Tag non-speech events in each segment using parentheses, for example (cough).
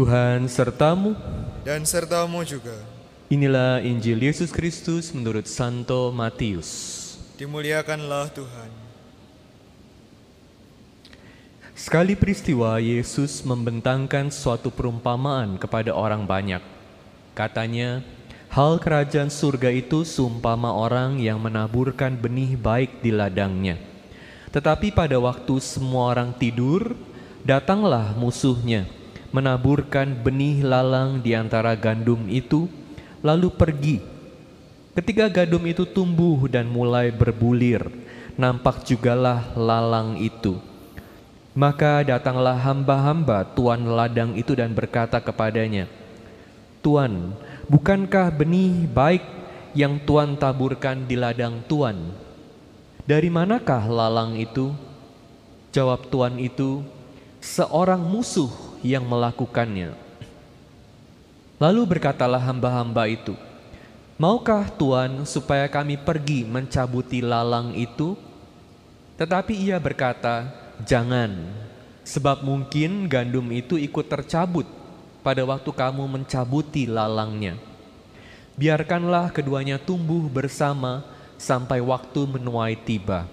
Tuhan sertamu. dan sertamu juga. Inilah Injil Yesus Kristus menurut Santo Matius. Dimuliakanlah Tuhan. Sekali peristiwa Yesus membentangkan suatu perumpamaan kepada orang banyak. Katanya, hal kerajaan surga itu seumpama orang yang menaburkan benih baik di ladangnya. Tetapi pada waktu semua orang tidur, datanglah musuhnya, menaburkan benih lalang di antara gandum itu, lalu pergi. Ketika gandum itu tumbuh dan mulai berbulir, nampak jugalah lalang itu. Maka datanglah hamba-hamba tuan ladang itu dan berkata kepadanya, Tuan, bukankah benih baik yang Tuan taburkan di ladang Tuan? Dari manakah lalang itu? Jawab Tuan itu, seorang musuh yang melakukannya. Lalu berkatalah hamba-hamba itu, Maukah Tuan supaya kami pergi mencabuti lalang itu? Tetapi ia berkata, Jangan, sebab mungkin gandum itu ikut tercabut pada waktu kamu mencabuti lalangnya. Biarkanlah keduanya tumbuh bersama sampai waktu menuai tiba.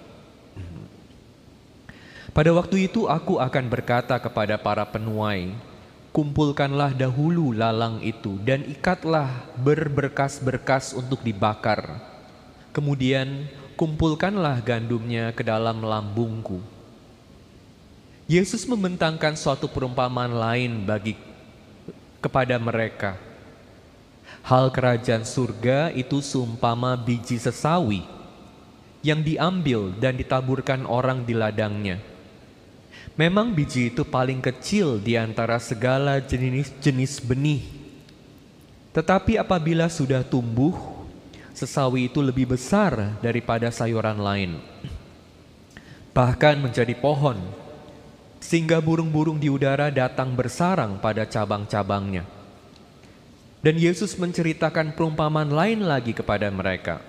Pada waktu itu aku akan berkata kepada para penuai, kumpulkanlah dahulu lalang itu dan ikatlah berberkas-berkas untuk dibakar. Kemudian kumpulkanlah gandumnya ke dalam lambungku. Yesus membentangkan suatu perumpamaan lain bagi kepada mereka. Hal kerajaan surga itu seumpama biji sesawi yang diambil dan ditaburkan orang di ladangnya. Memang biji itu paling kecil di antara segala jenis-jenis benih. Tetapi apabila sudah tumbuh, sesawi itu lebih besar daripada sayuran lain. Bahkan menjadi pohon, sehingga burung-burung di udara datang bersarang pada cabang-cabangnya. Dan Yesus menceritakan perumpamaan lain lagi kepada mereka.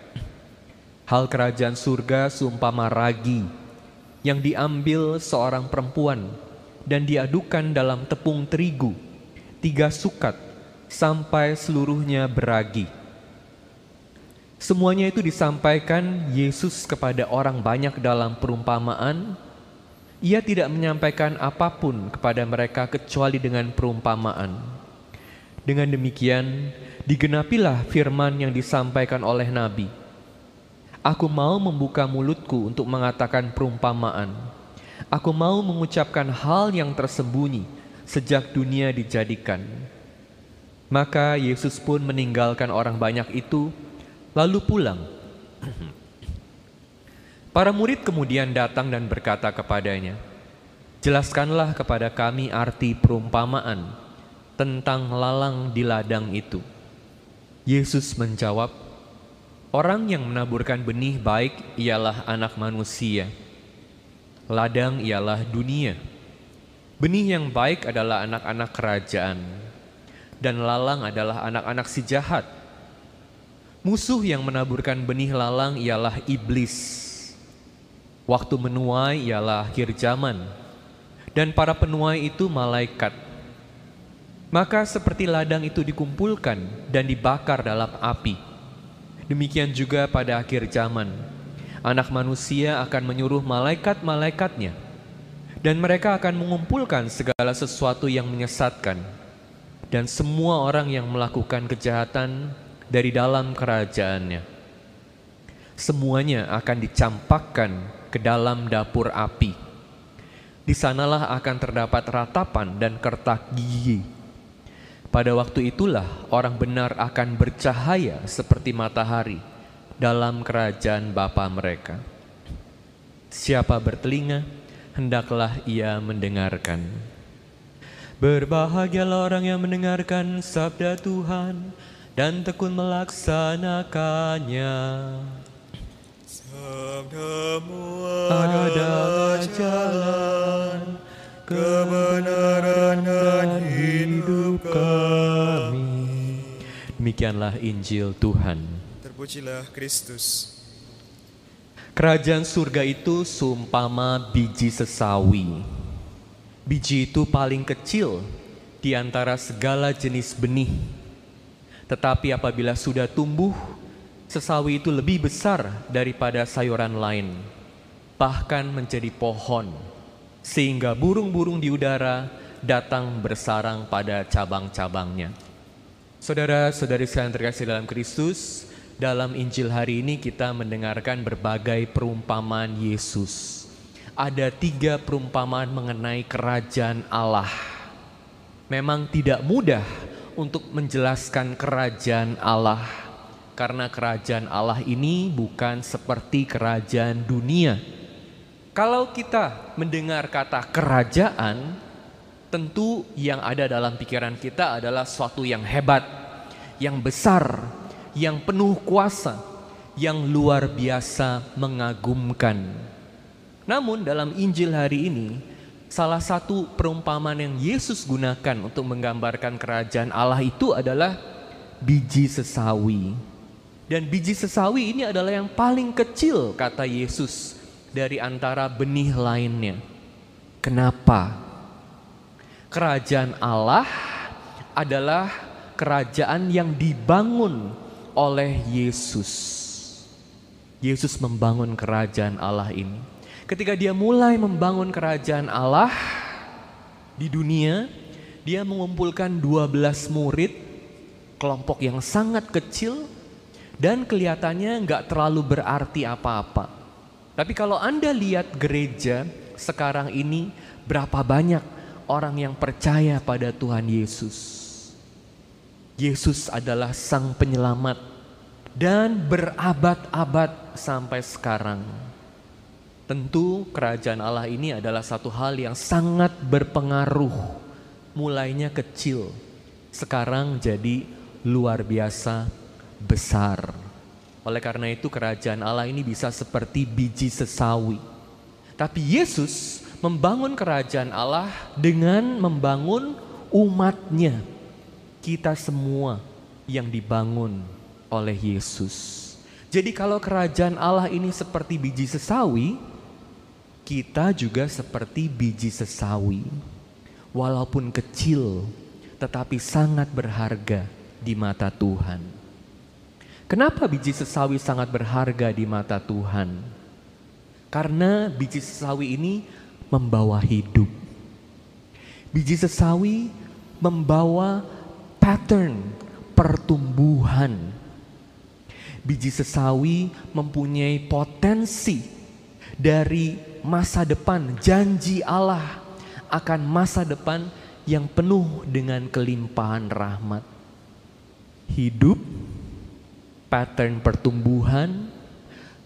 Hal kerajaan surga seumpama ragi yang diambil seorang perempuan dan diadukan dalam tepung terigu, tiga sukat, sampai seluruhnya beragi. Semuanya itu disampaikan Yesus kepada orang banyak dalam perumpamaan. Ia tidak menyampaikan apa pun kepada mereka kecuali dengan perumpamaan. Dengan demikian, digenapilah firman yang disampaikan oleh Nabi Aku mau membuka mulutku untuk mengatakan perumpamaan. Aku mau mengucapkan hal yang tersembunyi sejak dunia dijadikan. Maka Yesus pun meninggalkan orang banyak itu, lalu pulang. (clears throat) Para murid kemudian datang dan berkata kepadanya, "Jelaskanlah kepada kami arti perumpamaan tentang lalang di ladang itu." Yesus menjawab, Orang yang menaburkan benih baik ialah anak manusia. Ladang ialah dunia. Benih yang baik adalah anak-anak kerajaan. Dan lalang adalah anak-anak si jahat. Musuh yang menaburkan benih lalang ialah iblis. Waktu menuai ialah akhir zaman. Dan para penuai itu malaikat. Maka seperti ladang itu dikumpulkan dan dibakar dalam api Demikian juga pada akhir zaman, anak manusia akan menyuruh malaikat-malaikatnya, dan mereka akan mengumpulkan segala sesuatu yang menyesatkan, dan semua orang yang melakukan kejahatan dari dalam kerajaannya. Semuanya akan dicampakkan ke dalam dapur api. Di sanalah akan terdapat ratapan dan kertak gigi pada waktu itulah orang benar akan bercahaya seperti matahari dalam kerajaan Bapa mereka. Siapa bertelinga, hendaklah ia mendengarkan. Berbahagialah orang yang mendengarkan sabda Tuhan dan tekun melaksanakannya. Sabdamu adalah jalan, kebenaran dan hidup kami. Demikianlah Injil Tuhan. Terpujilah Kristus. Kerajaan surga itu seumpama biji sesawi. Biji itu paling kecil di antara segala jenis benih. Tetapi apabila sudah tumbuh, sesawi itu lebih besar daripada sayuran lain, bahkan menjadi pohon, sehingga burung-burung di udara datang bersarang pada cabang-cabangnya. Saudara-saudari sekalian terkasih dalam Kristus, dalam Injil hari ini kita mendengarkan berbagai perumpamaan Yesus. Ada tiga perumpamaan mengenai kerajaan Allah. Memang tidak mudah untuk menjelaskan kerajaan Allah karena kerajaan Allah ini bukan seperti kerajaan dunia. Kalau kita mendengar kata kerajaan, tentu yang ada dalam pikiran kita adalah suatu yang hebat, yang besar, yang penuh kuasa, yang luar biasa mengagumkan. Namun dalam Injil hari ini, salah satu perumpamaan yang Yesus gunakan untuk menggambarkan kerajaan Allah itu adalah biji sesawi. Dan biji sesawi ini adalah yang paling kecil kata Yesus dari antara benih lainnya. Kenapa? Kerajaan Allah adalah kerajaan yang dibangun oleh Yesus. Yesus membangun kerajaan Allah ini. Ketika dia mulai membangun kerajaan Allah di dunia, dia mengumpulkan 12 murid, kelompok yang sangat kecil dan kelihatannya nggak terlalu berarti apa-apa. Tapi kalau Anda lihat gereja sekarang ini berapa banyak orang yang percaya pada Tuhan Yesus. Yesus adalah sang penyelamat dan berabad-abad sampai sekarang. Tentu kerajaan Allah ini adalah satu hal yang sangat berpengaruh. Mulainya kecil, sekarang jadi luar biasa besar. Oleh karena itu kerajaan Allah ini bisa seperti biji sesawi. Tapi Yesus membangun kerajaan Allah dengan membangun umatnya. Kita semua yang dibangun oleh Yesus. Jadi kalau kerajaan Allah ini seperti biji sesawi, kita juga seperti biji sesawi. Walaupun kecil, tetapi sangat berharga di mata Tuhan. Kenapa biji sesawi sangat berharga di mata Tuhan? Karena biji sesawi ini membawa hidup. Biji sesawi membawa pattern pertumbuhan. Biji sesawi mempunyai potensi dari masa depan, janji Allah akan masa depan yang penuh dengan kelimpahan rahmat. Hidup pattern pertumbuhan,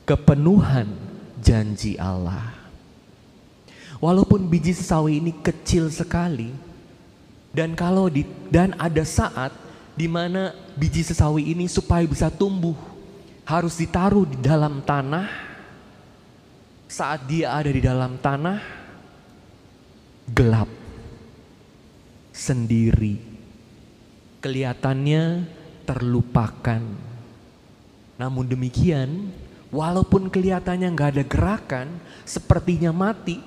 kepenuhan janji Allah. Walaupun biji sesawi ini kecil sekali, dan kalau di dan ada saat di mana biji sesawi ini supaya bisa tumbuh harus ditaruh di dalam tanah. Saat dia ada di dalam tanah, gelap, sendiri, kelihatannya terlupakan namun demikian, walaupun kelihatannya nggak ada gerakan, sepertinya mati,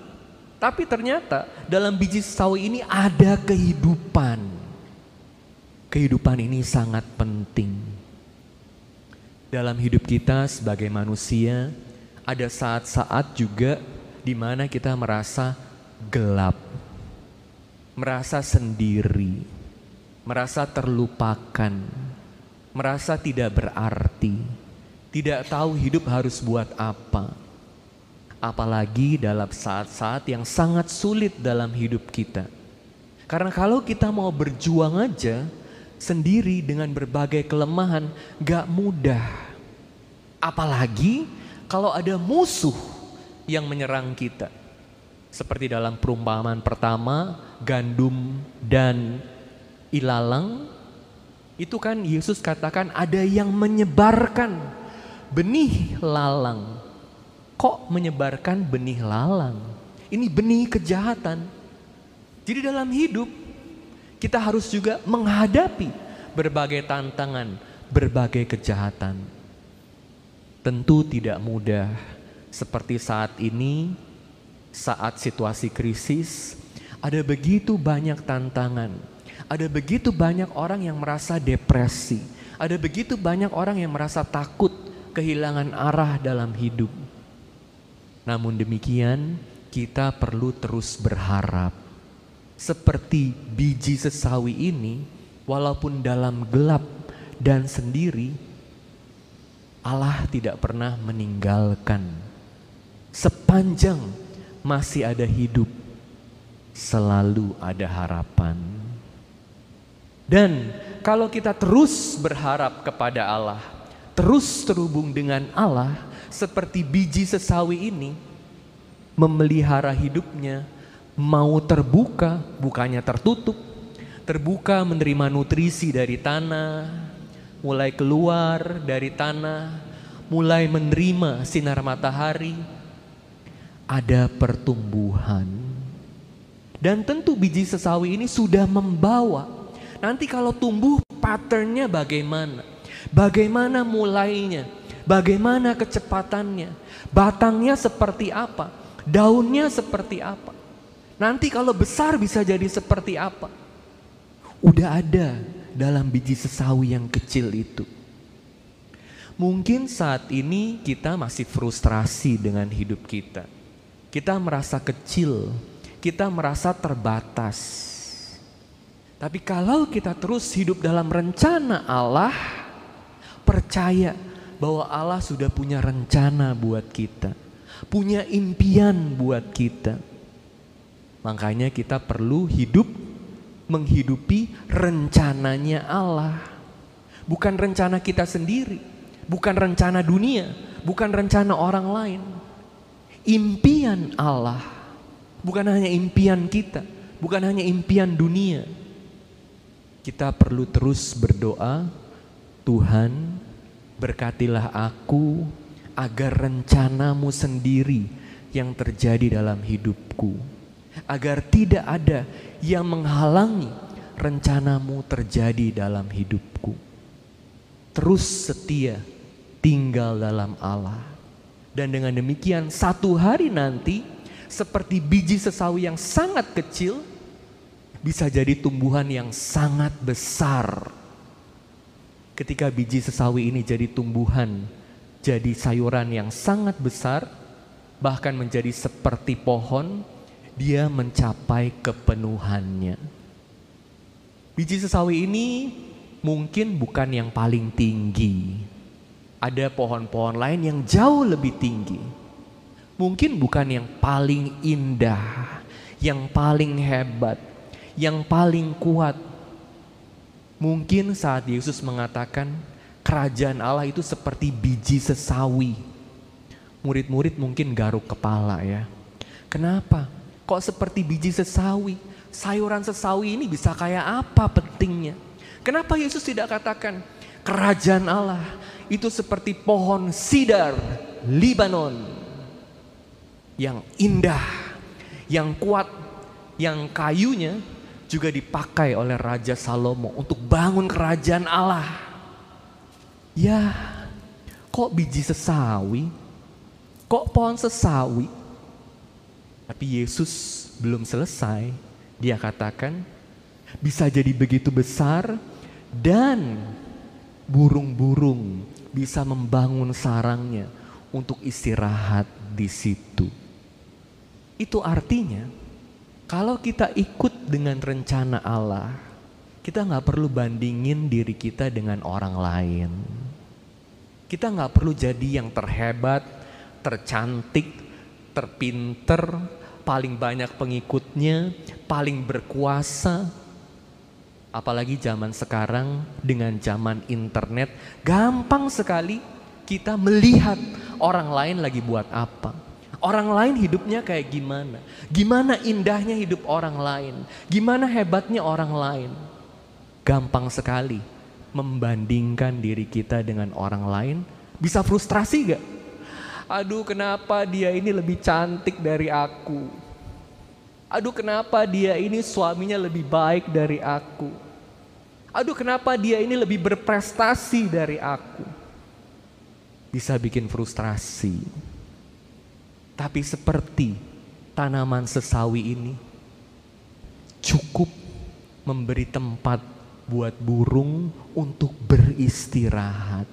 tapi ternyata dalam biji sawi ini ada kehidupan. Kehidupan ini sangat penting. Dalam hidup kita sebagai manusia, ada saat-saat juga di mana kita merasa gelap, merasa sendiri, merasa terlupakan, merasa tidak berarti, tidak tahu hidup harus buat apa. Apalagi dalam saat-saat yang sangat sulit dalam hidup kita. Karena kalau kita mau berjuang aja sendiri dengan berbagai kelemahan, gak mudah. Apalagi kalau ada musuh yang menyerang kita. Seperti dalam perumpamaan pertama, gandum dan ilalang itu kan Yesus katakan ada yang menyebarkan benih lalang. Kok menyebarkan benih lalang? Ini benih kejahatan. Jadi dalam hidup kita harus juga menghadapi berbagai tantangan, berbagai kejahatan. Tentu tidak mudah seperti saat ini, saat situasi krisis, ada begitu banyak tantangan Ada begitu banyak orang yang merasa depresi. Ada begitu banyak orang yang merasa takut kehilangan arah dalam hidup. Namun demikian, kita perlu terus berharap. Seperti biji sesawi ini, walaupun dalam gelap dan sendiri, Allah tidak pernah meninggalkan. Sepanjang masih ada hidup, selalu ada harapan. Dan kalau kita terus berharap kepada Allah, terus terhubung dengan Allah, seperti biji sesawi ini, memelihara hidupnya, mau terbuka, bukannya tertutup, terbuka menerima nutrisi dari tanah, mulai keluar dari tanah, mulai menerima sinar matahari, ada pertumbuhan. Dan tentu biji sesawi ini sudah membawa. Nanti kalau tumbuh patternnya bagaimana? Bagaimana mulainya? Bagaimana kecepatannya? Batangnya seperti apa? Daunnya seperti apa? Nanti kalau besar bisa jadi seperti apa? Udah ada dalam biji sesawi yang kecil itu. Mungkin saat ini kita masih frustrasi dengan hidup kita. Kita merasa kecil, kita merasa terbatas. Tapi kalau kita terus hidup dalam rencana Allah, percaya bahwa Allah sudah punya rencana buat kita, punya impian buat kita. Makanya kita perlu hidup menghidupi rencananya Allah. Bukan rencana kita sendiri, bukan rencana dunia, bukan rencana orang lain. Impian Allah, bukan hanya impian kita, bukan hanya impian dunia. Kita perlu terus berdoa, Tuhan berkatilah aku agar rencanamu sendiri yang terjadi dalam hidupku. Agar tidak ada yang menghalangi rencanamu terjadi dalam hidupku. Terus setia tinggal dalam Allah. Dan dengan demikian satu hari nanti seperti biji sesawi yang sangat kecil bisa jadi tumbuhan yang sangat besar. Ketika biji sesawi ini jadi tumbuhan, jadi sayuran yang sangat besar, bahkan menjadi seperti pohon dia mencapai kepenuhannya. Biji sesawi ini mungkin bukan yang paling tinggi. Ada pohon-pohon lain yang jauh lebih tinggi. Mungkin bukan yang paling indah, yang paling hebat, yang paling kuat. Mungkin saat Yesus mengatakan kerajaan Allah itu seperti biji sesawi. Murid-murid mungkin garuk kepala ya. Kenapa? Kok seperti biji sesawi? Sayuran sesawi ini bisa kayak apa pentingnya? Kenapa Yesus tidak katakan kerajaan Allah itu seperti pohon sidar Libanon yang indah, yang kuat, yang kayunya juga dipakai oleh Raja Salomo untuk bangun kerajaan Allah. Ya, kok biji sesawi? Kok pohon sesawi? Tapi Yesus belum selesai. Dia katakan, bisa jadi begitu besar dan burung-burung bisa membangun sarangnya untuk istirahat di situ. Itu artinya kalau kita ikut dengan rencana Allah, kita nggak perlu bandingin diri kita dengan orang lain. Kita nggak perlu jadi yang terhebat, tercantik, terpinter, paling banyak pengikutnya, paling berkuasa. Apalagi zaman sekarang dengan zaman internet, gampang sekali kita melihat orang lain lagi buat apa. Orang lain hidupnya kayak gimana? Gimana indahnya hidup orang lain? Gimana hebatnya orang lain? Gampang sekali membandingkan diri kita dengan orang lain. Bisa frustrasi gak? Aduh kenapa dia ini lebih cantik dari aku. Aduh kenapa dia ini suaminya lebih baik dari aku. Aduh kenapa dia ini lebih berprestasi dari aku. Bisa bikin frustrasi. Tapi seperti tanaman sesawi ini cukup memberi tempat buat burung untuk beristirahat.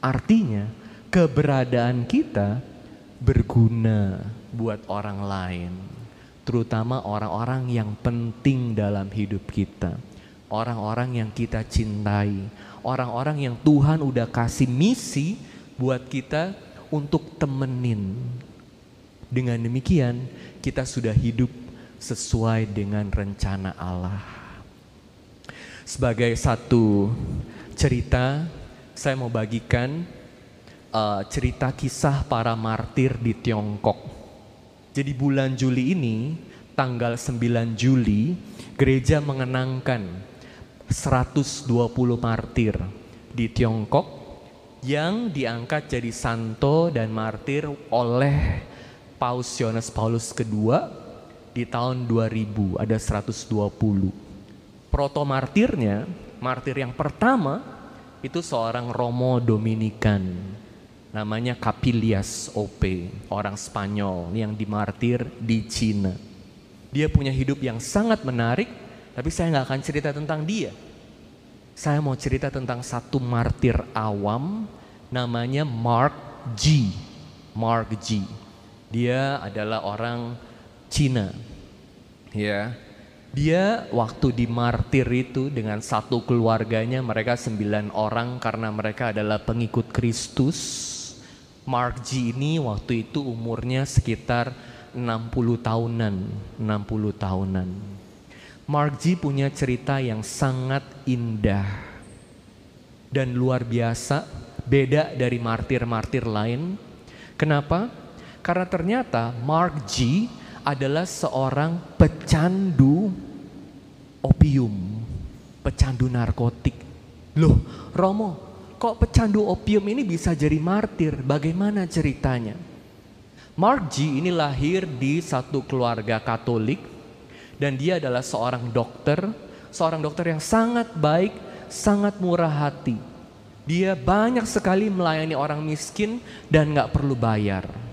Artinya, keberadaan kita berguna buat orang lain, terutama orang-orang yang penting dalam hidup kita, orang-orang yang kita cintai, orang-orang yang Tuhan udah kasih misi buat kita untuk temenin. Dengan demikian, kita sudah hidup sesuai dengan rencana Allah. Sebagai satu cerita, saya mau bagikan uh, cerita kisah para martir di Tiongkok. Jadi bulan Juli ini, tanggal 9 Juli, gereja mengenangkan 120 martir di Tiongkok yang diangkat jadi santo dan martir oleh Paus Yohanes Paulus II di tahun 2000 ada 120. Proto martirnya, martir yang pertama itu seorang Romo Dominikan namanya Capilias OP, orang Spanyol yang dimartir di Cina. Dia punya hidup yang sangat menarik, tapi saya nggak akan cerita tentang dia. Saya mau cerita tentang satu martir awam namanya Mark G. Mark G. Dia adalah orang Cina. Ya, dia waktu di martir itu dengan satu keluarganya mereka sembilan orang karena mereka adalah pengikut Kristus Mark G ini waktu itu umurnya sekitar 60 tahunan, 60 tahunan. Mark G punya cerita yang sangat indah dan luar biasa, beda dari martir-martir lain. Kenapa? Karena ternyata Mark G adalah seorang pecandu opium, pecandu narkotik. Loh, Romo, kok pecandu opium ini bisa jadi martir? Bagaimana ceritanya? Mark G ini lahir di satu keluarga Katolik dan dia adalah seorang dokter, seorang dokter yang sangat baik, sangat murah hati. Dia banyak sekali melayani orang miskin dan gak perlu bayar.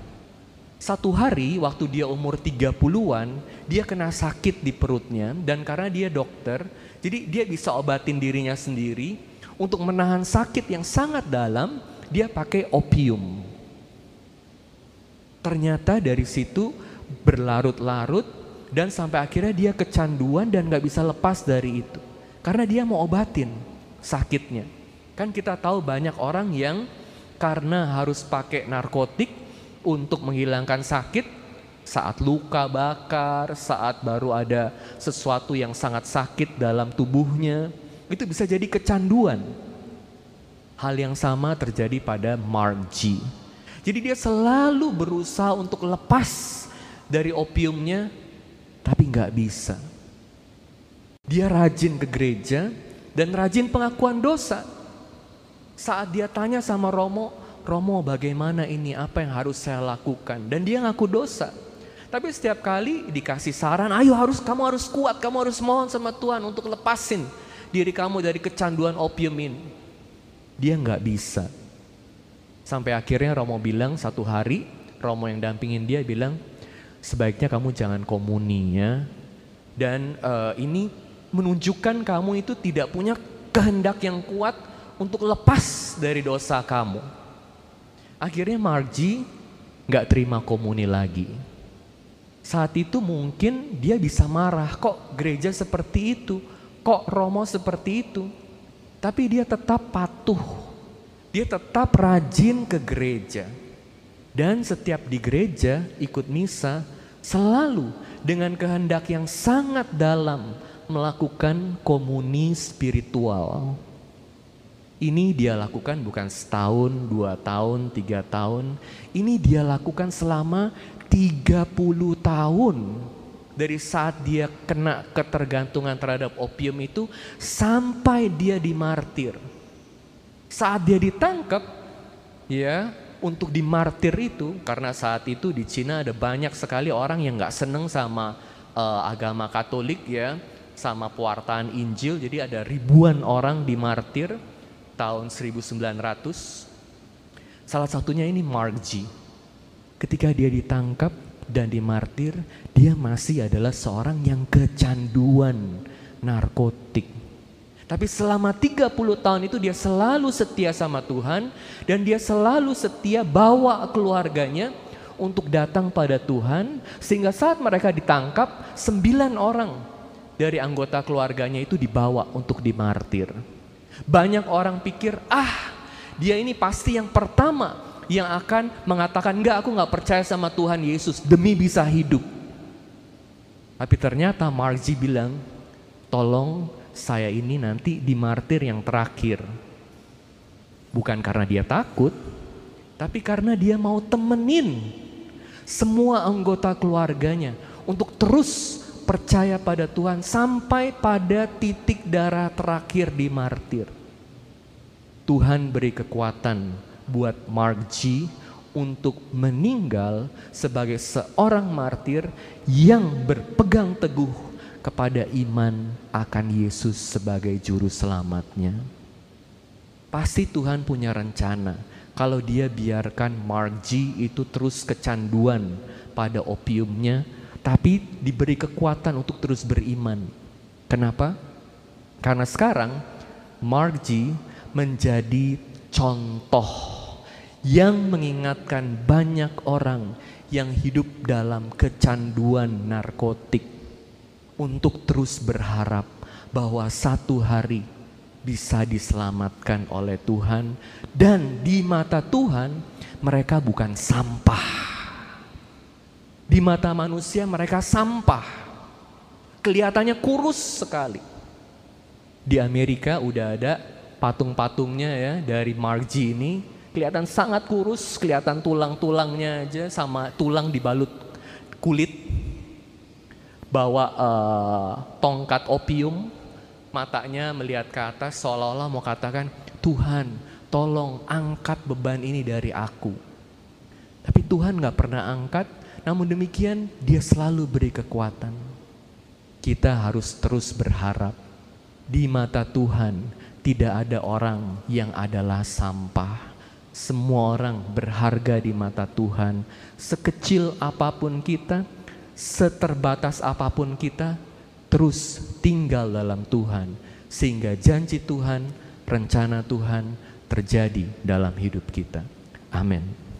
Satu hari waktu dia umur 30-an, dia kena sakit di perutnya dan karena dia dokter, jadi dia bisa obatin dirinya sendiri untuk menahan sakit yang sangat dalam, dia pakai opium. Ternyata dari situ berlarut-larut dan sampai akhirnya dia kecanduan dan gak bisa lepas dari itu. Karena dia mau obatin sakitnya. Kan kita tahu banyak orang yang karena harus pakai narkotik untuk menghilangkan sakit saat luka bakar, saat baru ada sesuatu yang sangat sakit dalam tubuhnya, itu bisa jadi kecanduan. Hal yang sama terjadi pada Mark G. Jadi dia selalu berusaha untuk lepas dari opiumnya, tapi nggak bisa. Dia rajin ke gereja dan rajin pengakuan dosa. Saat dia tanya sama Romo, Romo bagaimana ini, apa yang harus saya lakukan? Dan dia ngaku dosa. Tapi setiap kali dikasih saran, ayo harus kamu harus kuat, kamu harus mohon sama Tuhan untuk lepasin diri kamu dari kecanduan opium ini. Dia nggak bisa. Sampai akhirnya Romo bilang satu hari, Romo yang dampingin dia bilang, sebaiknya kamu jangan komuni ya. Dan uh, ini menunjukkan kamu itu tidak punya kehendak yang kuat untuk lepas dari dosa kamu. Akhirnya Marji nggak terima komuni lagi. Saat itu mungkin dia bisa marah, kok gereja seperti itu? Kok Romo seperti itu? Tapi dia tetap patuh. Dia tetap rajin ke gereja. Dan setiap di gereja ikut misa selalu dengan kehendak yang sangat dalam melakukan komuni spiritual. Ini dia lakukan bukan setahun, dua tahun, tiga tahun. Ini dia lakukan selama 30 tahun dari saat dia kena ketergantungan terhadap opium itu sampai dia dimartir. Saat dia ditangkap, ya untuk dimartir itu karena saat itu di Cina ada banyak sekali orang yang nggak seneng sama uh, agama Katolik ya, sama pewartaan Injil. Jadi ada ribuan orang dimartir tahun 1900. Salah satunya ini Mark G. Ketika dia ditangkap, dan dimartir, dia masih adalah seorang yang kecanduan narkotik. Tapi selama 30 tahun itu dia selalu setia sama Tuhan dan dia selalu setia bawa keluarganya untuk datang pada Tuhan sehingga saat mereka ditangkap sembilan orang dari anggota keluarganya itu dibawa untuk dimartir. Banyak orang pikir ah dia ini pasti yang pertama yang akan mengatakan enggak aku nggak percaya sama Tuhan Yesus demi bisa hidup. Tapi ternyata Marzi bilang tolong saya ini nanti dimartir yang terakhir. Bukan karena dia takut, tapi karena dia mau temenin semua anggota keluarganya untuk terus percaya pada Tuhan sampai pada titik darah terakhir di martir. Tuhan beri kekuatan buat Mark G untuk meninggal sebagai seorang martir yang berpegang teguh kepada iman akan Yesus sebagai juru selamatnya. Pasti Tuhan punya rencana kalau dia biarkan Mark G itu terus kecanduan pada opiumnya, tapi diberi kekuatan untuk terus beriman. Kenapa? Karena sekarang Mark G menjadi contoh yang mengingatkan banyak orang yang hidup dalam kecanduan narkotik untuk terus berharap bahwa satu hari bisa diselamatkan oleh Tuhan dan di mata Tuhan mereka bukan sampah. Di mata manusia mereka sampah. Kelihatannya kurus sekali. Di Amerika udah ada patung-patungnya ya dari Margie ini kelihatan sangat kurus, kelihatan tulang-tulangnya aja sama tulang dibalut kulit bawa uh, tongkat opium, matanya melihat ke atas seolah-olah mau katakan, Tuhan tolong angkat beban ini dari aku. Tapi Tuhan gak pernah angkat, namun demikian dia selalu beri kekuatan. Kita harus terus berharap di mata Tuhan tidak ada orang yang adalah sampah. Semua orang berharga di mata Tuhan. Sekecil apa pun kita, seterbatas apa pun kita, terus tinggal dalam Tuhan, sehingga janji Tuhan, rencana Tuhan terjadi dalam hidup kita. Amin.